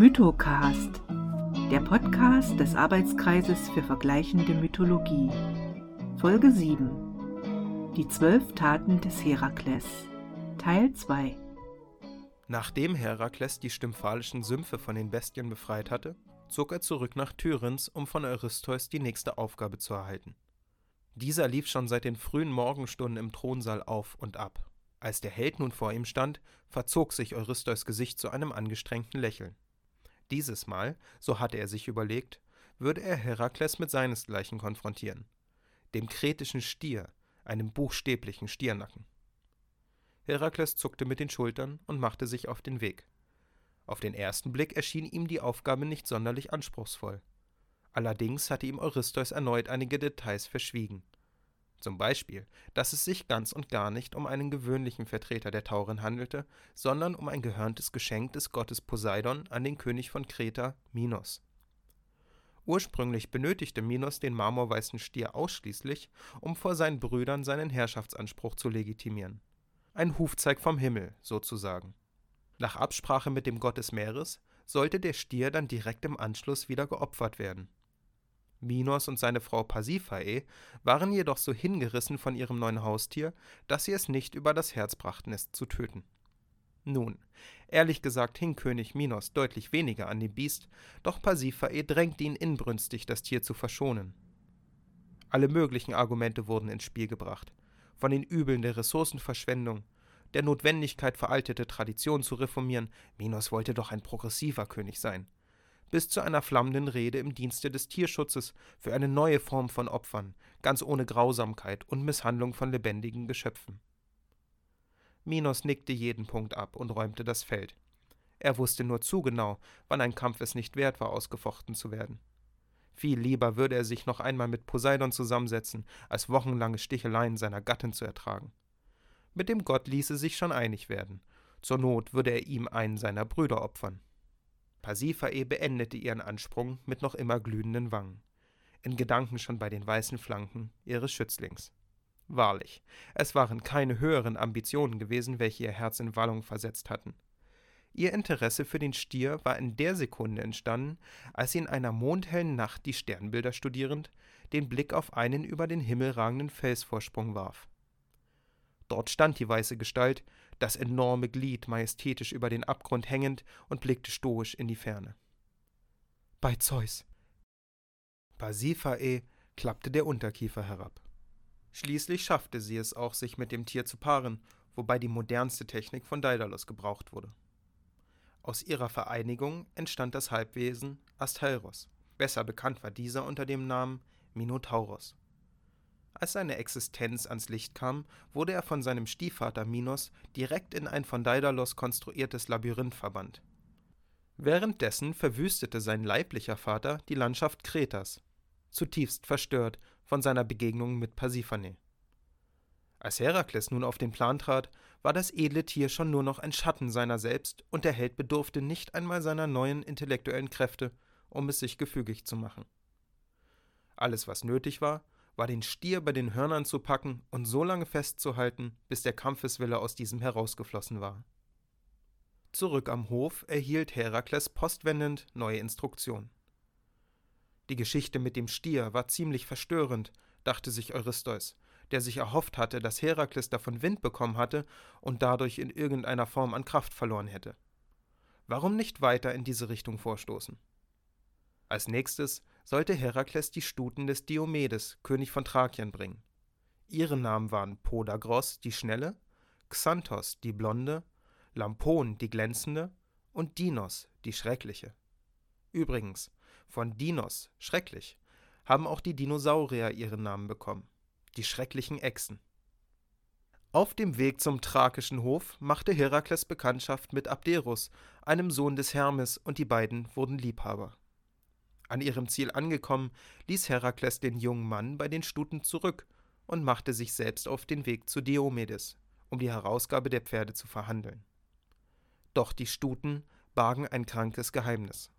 Mythocast, der Podcast des Arbeitskreises für vergleichende Mythologie. Folge 7. Die zwölf Taten des Herakles. Teil 2. Nachdem Herakles die stymphалischen Sümpfe von den Bestien befreit hatte, zog er zurück nach Tyrins, um von Eurystheus die nächste Aufgabe zu erhalten. Dieser lief schon seit den frühen Morgenstunden im Thronsaal auf und ab. Als der Held nun vor ihm stand, verzog sich Eurystheus Gesicht zu einem angestrengten Lächeln. Dieses Mal, so hatte er sich überlegt, würde er Herakles mit seinesgleichen konfrontieren, dem kretischen Stier, einem buchstäblichen Stiernacken. Herakles zuckte mit den Schultern und machte sich auf den Weg. Auf den ersten Blick erschien ihm die Aufgabe nicht sonderlich anspruchsvoll. Allerdings hatte ihm Eurystheus erneut einige Details verschwiegen. Zum Beispiel, dass es sich ganz und gar nicht um einen gewöhnlichen Vertreter der Tauren handelte, sondern um ein gehörntes Geschenk des Gottes Poseidon an den König von Kreta, Minos. Ursprünglich benötigte Minos den marmorweißen Stier ausschließlich, um vor seinen Brüdern seinen Herrschaftsanspruch zu legitimieren. Ein Hufzeig vom Himmel, sozusagen. Nach Absprache mit dem Gott des Meeres sollte der Stier dann direkt im Anschluss wieder geopfert werden. Minos und seine Frau Pasiphae waren jedoch so hingerissen von ihrem neuen Haustier, dass sie es nicht über das Herz brachten, es zu töten. Nun, ehrlich gesagt hing König Minos deutlich weniger an dem Biest, doch Pasiphae drängte ihn inbrünstig, das Tier zu verschonen. Alle möglichen Argumente wurden ins Spiel gebracht, von den Übeln der Ressourcenverschwendung, der Notwendigkeit, veraltete Traditionen zu reformieren, Minos wollte doch ein progressiver König sein – bis zu einer flammenden Rede im Dienste des Tierschutzes für eine neue Form von Opfern, ganz ohne Grausamkeit und Misshandlung von lebendigen Geschöpfen. Minos nickte jeden Punkt ab und räumte das Feld. Er wusste nur zu genau, wann ein Kampf es nicht wert war, ausgefochten zu werden. Viel lieber würde er sich noch einmal mit Poseidon zusammensetzen, als wochenlange Sticheleien seiner Gattin zu ertragen. Mit dem Gott ließe sich schon einig werden. Zur Not würde er ihm einen seiner Brüder opfern. Pasiphae beendete ihren Ansprung mit noch immer glühenden Wangen, in Gedanken schon bei den weißen Flanken ihres Schützlings. Wahrlich, es waren keine höheren Ambitionen gewesen, welche ihr Herz in Wallung versetzt hatten. Ihr Interesse für den Stier war in der Sekunde entstanden, als sie in einer mondhellen Nacht die Sternbilder studierend den Blick auf einen über den Himmel ragenden Felsvorsprung warf. Dort stand die weiße Gestalt, das enorme Glied majestätisch über den Abgrund hängend und blickte stoisch in die Ferne. Bei Zeus. Pasiphae klappte der Unterkiefer herab. Schließlich schaffte sie es auch, sich mit dem Tier zu paaren, wobei die modernste Technik von Daedalus gebraucht wurde. Aus ihrer Vereinigung entstand das Halbwesen Asthalros. Besser bekannt war dieser unter dem Namen Minotauros. Als seine Existenz ans Licht kam, wurde er von seinem Stiefvater Minos direkt in ein von Daedalus konstruiertes Labyrinth verbannt. Währenddessen verwüstete sein leiblicher Vater die Landschaft Kretas, zutiefst verstört von seiner Begegnung mit Pasiphane. Als Herakles nun auf den Plan trat, war das edle Tier schon nur noch ein Schatten seiner selbst und der Held bedurfte nicht einmal seiner neuen intellektuellen Kräfte, um es sich gefügig zu machen. Alles, was nötig war, war den Stier bei den Hörnern zu packen und so lange festzuhalten, bis der Kampfeswille aus diesem herausgeflossen war. Zurück am Hof erhielt Herakles postwendend neue Instruktionen. Die Geschichte mit dem Stier war ziemlich verstörend, dachte sich Eurystheus, der sich erhofft hatte, dass Herakles davon Wind bekommen hatte und dadurch in irgendeiner Form an Kraft verloren hätte. Warum nicht weiter in diese Richtung vorstoßen? Als nächstes sollte Herakles die Stuten des Diomedes, König von Thrakien, bringen. Ihre Namen waren Podagros, die Schnelle, Xanthos, die Blonde, Lampon, die Glänzende und Dinos, die Schreckliche. Übrigens, von Dinos, schrecklich, haben auch die Dinosaurier ihren Namen bekommen, die schrecklichen Echsen. Auf dem Weg zum thrakischen Hof machte Herakles Bekanntschaft mit Abderus, einem Sohn des Hermes, und die beiden wurden Liebhaber. An ihrem Ziel angekommen, ließ Herakles den jungen Mann bei den Stuten zurück und machte sich selbst auf den Weg zu Diomedes, um die Herausgabe der Pferde zu verhandeln. Doch die Stuten bargen ein krankes Geheimnis.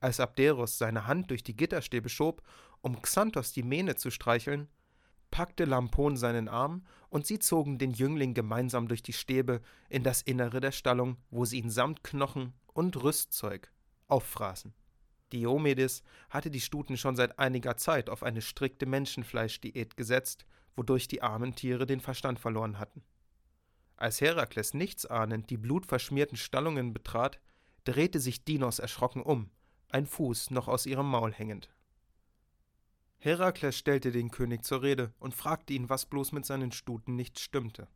Als Abderus seine Hand durch die Gitterstäbe schob, um Xanthos die Mähne zu streicheln, packte Lampon seinen Arm und sie zogen den Jüngling gemeinsam durch die Stäbe in das Innere der Stallung, wo sie ihn samt Knochen und Rüstzeug auffraßen. Diomedes hatte die Stuten schon seit einiger Zeit auf eine strikte Menschenfleischdiät gesetzt, wodurch die armen Tiere den Verstand verloren hatten. Als Herakles nichtsahnend die blutverschmierten Stallungen betrat, drehte sich Dinos erschrocken um, ein Fuß noch aus ihrem Maul hängend. Herakles stellte den König zur Rede und fragte ihn, was bloß mit seinen Stuten nicht stimmte.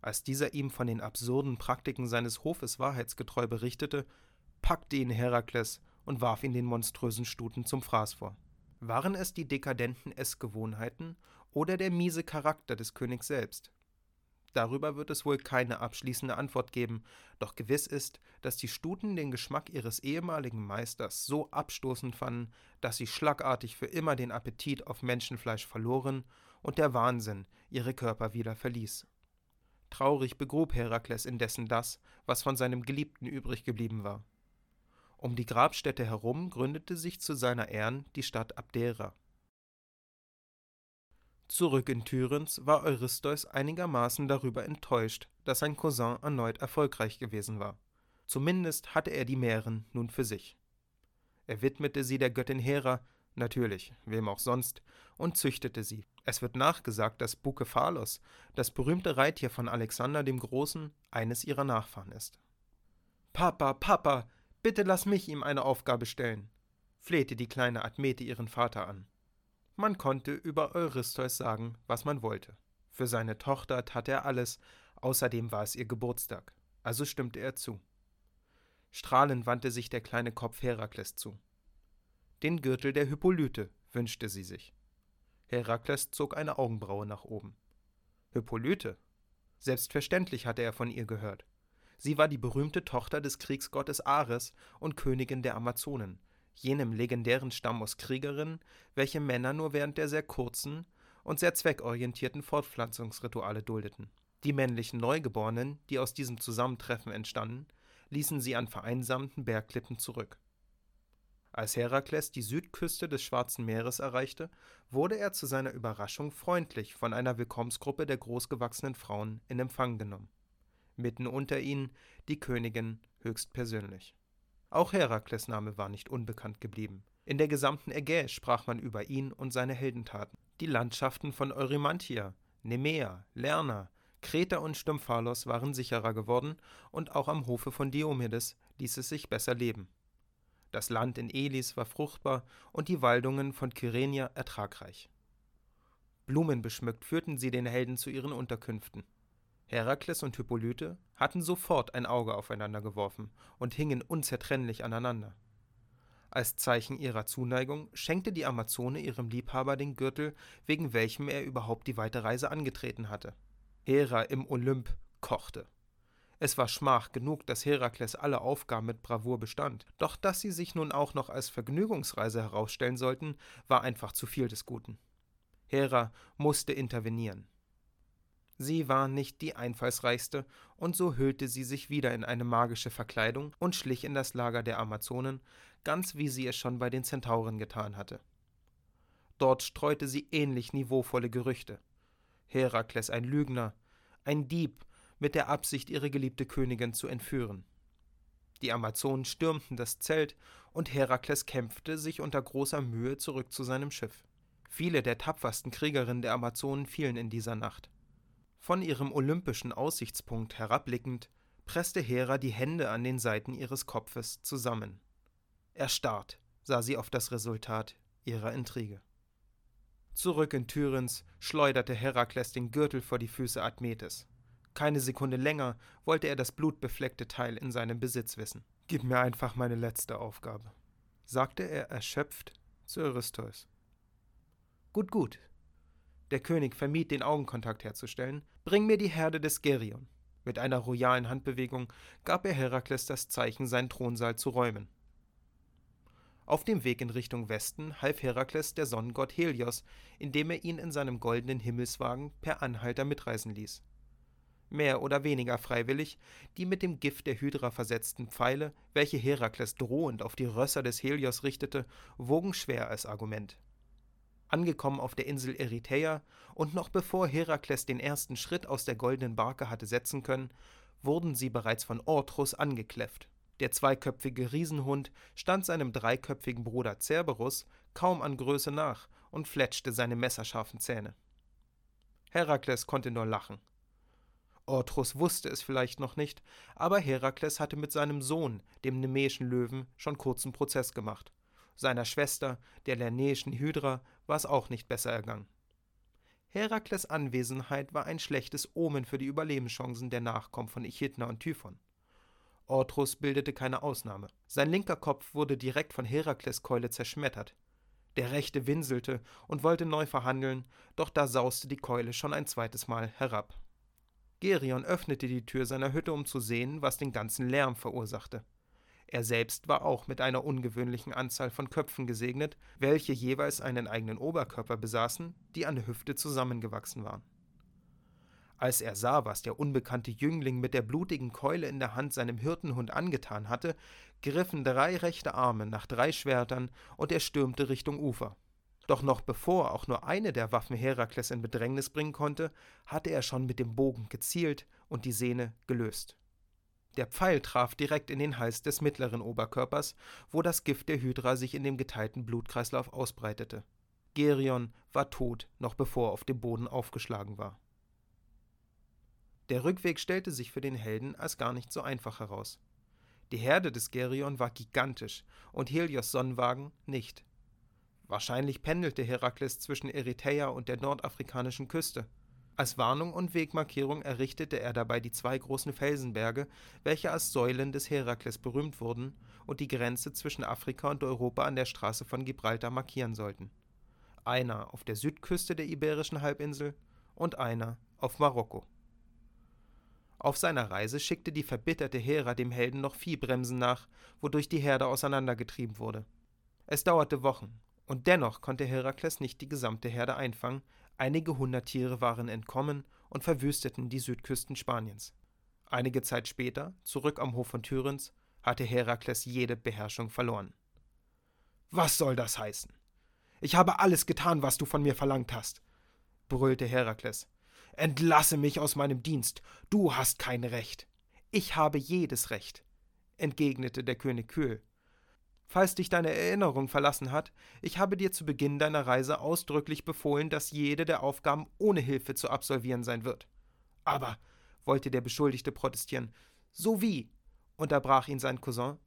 Als dieser ihm von den absurden Praktiken seines Hofes wahrheitsgetreu berichtete, packte ihn Herakles und warf ihn den monströsen Stuten zum Fraß vor. Waren es die dekadenten Essgewohnheiten oder der miese Charakter des Königs selbst? Darüber wird es wohl keine abschließende Antwort geben, doch gewiss ist, dass die Stuten den Geschmack ihres ehemaligen Meisters so abstoßend fanden, dass sie schlagartig für immer den Appetit auf Menschenfleisch verloren und der Wahnsinn ihre Körper wieder verließ. Traurig begrub Herakles indessen das, was von seinem Geliebten übrig geblieben war. Um die Grabstätte herum gründete sich zu seiner Ehren die Stadt Abdera. Zurück in Tyrens war Eurystheus einigermaßen darüber enttäuscht, dass sein Cousin erneut erfolgreich gewesen war. Zumindest hatte er die Mähren nun für sich. Er widmete sie der Göttin Hera, natürlich, wem auch sonst, und züchtete sie. Es wird nachgesagt, dass Bukephalos, das berühmte Reittier von Alexander dem Großen, eines ihrer Nachfahren ist. Papa, Papa, bitte lass mich ihm eine Aufgabe stellen, flehte die kleine Admete ihren Vater an. Man konnte über Eurystheus sagen, was man wollte. Für seine Tochter tat er alles, außerdem war es ihr Geburtstag, also stimmte er zu. Strahlend wandte sich der kleine Kopf Herakles zu. Den Gürtel der Hippolyte wünschte sie sich. Herakles zog eine Augenbraue nach oben. Hippolyte? Selbstverständlich hatte er von ihr gehört. Sie war die berühmte Tochter des Kriegsgottes Ares und Königin der Amazonen, jenem legendären Stamm aus Kriegerinnen, welche Männer nur während der sehr kurzen und sehr zweckorientierten Fortpflanzungsrituale duldeten. Die männlichen Neugeborenen, die aus diesem Zusammentreffen entstanden, ließen sie an vereinsamten Bergklippen zurück. Als Herakles die Südküste des Schwarzen Meeres erreichte, wurde er zu seiner Überraschung freundlich von einer Willkommensgruppe der großgewachsenen Frauen in Empfang genommen. Mitten unter ihnen die Königin höchstpersönlich. Auch Herakles Name war nicht unbekannt geblieben. In der gesamten Ägäis sprach man über ihn und seine Heldentaten. Die Landschaften von Eurymantia, Nemea, Lerna, Kreta und Stymphalos waren sicherer geworden und auch am Hofe von Diomedes ließ es sich besser leben. Das Land in Elis war fruchtbar und die Waldungen von Kyrenia ertragreich. Blumenbeschmückt führten sie den Helden zu ihren Unterkünften. Herakles und Hippolyte hatten sofort ein Auge aufeinander geworfen und hingen unzertrennlich aneinander. Als Zeichen ihrer Zuneigung schenkte die Amazone ihrem Liebhaber den Gürtel, wegen welchem er überhaupt die weite Reise angetreten hatte. Hera im Olymp kochte. Es war Schmach genug, dass Herakles alle Aufgaben mit Bravour bestand, doch dass sie sich nun auch noch als Vergnügungsreise herausstellen sollten, war einfach zu viel des Guten. Hera musste intervenieren. Sie war nicht die einfallsreichste, und so hüllte sie sich wieder in eine magische Verkleidung und schlich in das Lager der Amazonen, ganz wie sie es schon bei den Zentauren getan hatte. Dort streute sie ähnlich niveauvolle Gerüchte. Herakles ein Lügner, ein Dieb mit der Absicht, ihre geliebte Königin zu entführen. Die Amazonen stürmten das Zelt und Herakles kämpfte sich unter großer Mühe zurück zu seinem Schiff. Viele der tapfersten Kriegerinnen der Amazonen fielen in dieser Nacht. Von ihrem olympischen Aussichtspunkt herabblickend, presste Hera die Hände an den Seiten ihres Kopfes zusammen. Erstarrt sah sie auf das Resultat ihrer Intrige. Zurück in Tyrens schleuderte Herakles den Gürtel vor die Füße Admetes. Keine Sekunde länger wollte er das blutbefleckte Teil in seinem Besitz wissen. Gib mir einfach meine letzte Aufgabe, sagte er erschöpft zu Eurystheus. Gut, gut. Der König vermied, den Augenkontakt herzustellen. Bring mir die Herde des Gerion. Mit einer royalen Handbewegung gab er Herakles das Zeichen, seinen Thronsaal zu räumen. Auf dem Weg in Richtung Westen half Herakles der Sonnengott Helios, indem er ihn in seinem goldenen Himmelswagen per Anhalter mitreisen ließ mehr oder weniger freiwillig, die mit dem Gift der Hydra versetzten Pfeile, welche Herakles drohend auf die Rösser des Helios richtete, wogen schwer als Argument. Angekommen auf der Insel Erythäa und noch bevor Herakles den ersten Schritt aus der goldenen Barke hatte setzen können, wurden sie bereits von Ortrus angekläfft. Der zweiköpfige Riesenhund stand seinem dreiköpfigen Bruder Cerberus kaum an Größe nach und fletschte seine messerscharfen Zähne. Herakles konnte nur lachen. Ortrus wusste es vielleicht noch nicht, aber Herakles hatte mit seinem Sohn, dem nemäischen Löwen, schon kurzen Prozess gemacht. Seiner Schwester, der lernäischen Hydra, war es auch nicht besser ergangen. Herakles Anwesenheit war ein schlechtes Omen für die Überlebenschancen der Nachkommen von Echidna und Typhon. Ortrus bildete keine Ausnahme. Sein linker Kopf wurde direkt von Herakles Keule zerschmettert. Der rechte winselte und wollte neu verhandeln, doch da sauste die Keule schon ein zweites Mal herab. Gerion öffnete die Tür seiner Hütte, um zu sehen, was den ganzen Lärm verursachte. Er selbst war auch mit einer ungewöhnlichen Anzahl von Köpfen gesegnet, welche jeweils einen eigenen Oberkörper besaßen, die an Hüfte zusammengewachsen waren. Als er sah, was der unbekannte Jüngling mit der blutigen Keule in der Hand seinem Hirtenhund angetan hatte, griffen drei rechte Arme nach drei Schwertern und er stürmte Richtung Ufer. Doch noch bevor auch nur eine der Waffen Herakles in Bedrängnis bringen konnte, hatte er schon mit dem Bogen gezielt und die Sehne gelöst. Der Pfeil traf direkt in den Hals des mittleren Oberkörpers, wo das Gift der Hydra sich in dem geteilten Blutkreislauf ausbreitete. Gerion war tot, noch bevor er auf dem Boden aufgeschlagen war. Der Rückweg stellte sich für den Helden als gar nicht so einfach heraus. Die Herde des Gerion war gigantisch und Helios Sonnenwagen nicht. Wahrscheinlich pendelte Herakles zwischen Erythäa und der nordafrikanischen Küste. Als Warnung und Wegmarkierung errichtete er dabei die zwei großen Felsenberge, welche als Säulen des Herakles berühmt wurden und die Grenze zwischen Afrika und Europa an der Straße von Gibraltar markieren sollten. Einer auf der Südküste der Iberischen Halbinsel und einer auf Marokko. Auf seiner Reise schickte die verbitterte Hera dem Helden noch Viehbremsen nach, wodurch die Herde auseinandergetrieben wurde. Es dauerte Wochen, und dennoch konnte Herakles nicht die gesamte Herde einfangen, Einige hundert Tiere waren entkommen und verwüsteten die Südküsten Spaniens. Einige Zeit später, zurück am Hof von Tyrenz, hatte Herakles jede Beherrschung verloren. Was soll das heißen? Ich habe alles getan, was du von mir verlangt hast, brüllte Herakles. Entlasse mich aus meinem Dienst, du hast kein Recht. Ich habe jedes Recht, entgegnete der König kühl. Falls dich deine Erinnerung verlassen hat, ich habe dir zu Beginn deiner Reise ausdrücklich befohlen, dass jede der Aufgaben ohne Hilfe zu absolvieren sein wird. Aber, wollte der Beschuldigte protestieren, so wie, unterbrach ihn sein Cousin,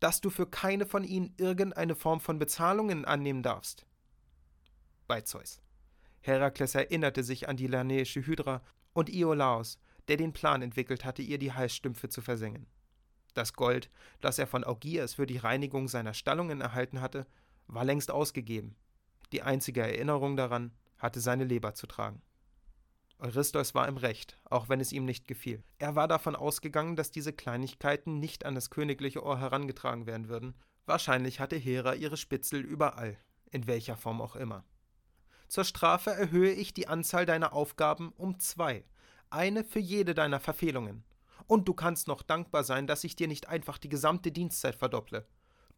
dass du für keine von ihnen irgendeine Form von Bezahlungen annehmen darfst. Bei Zeus. Herakles erinnerte sich an die Lernäische Hydra und Iolaos, der den Plan entwickelt hatte, ihr die Halsstümpfe zu versengen. Das Gold, das er von Augias für die Reinigung seiner Stallungen erhalten hatte, war längst ausgegeben. Die einzige Erinnerung daran hatte seine Leber zu tragen. Eurystheus war im Recht, auch wenn es ihm nicht gefiel. Er war davon ausgegangen, dass diese Kleinigkeiten nicht an das königliche Ohr herangetragen werden würden. Wahrscheinlich hatte Hera ihre Spitzel überall, in welcher Form auch immer. Zur Strafe erhöhe ich die Anzahl deiner Aufgaben um zwei, eine für jede deiner Verfehlungen. Und du kannst noch dankbar sein, dass ich dir nicht einfach die gesamte Dienstzeit verdopple.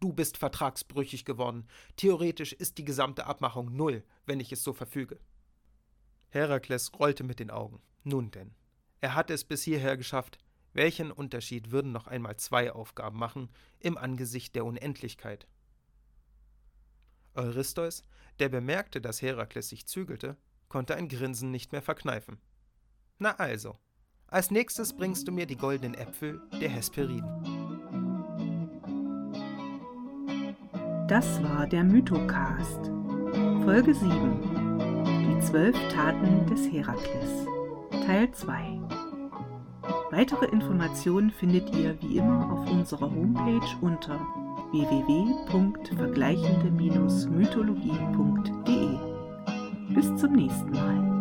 Du bist vertragsbrüchig geworden. Theoretisch ist die gesamte Abmachung null, wenn ich es so verfüge. Herakles rollte mit den Augen. Nun denn. Er hatte es bis hierher geschafft. Welchen Unterschied würden noch einmal zwei Aufgaben machen im Angesicht der Unendlichkeit? Eurystheus, der bemerkte, dass Herakles sich zügelte, konnte ein Grinsen nicht mehr verkneifen. Na also, als nächstes bringst du mir die goldenen Äpfel der Hesperiden. Das war der Mythocast. Folge 7. Die zwölf Taten des Herakles. Teil 2. Weitere Informationen findet ihr wie immer auf unserer Homepage unter www.vergleichende-mythologie.de. Bis zum nächsten Mal.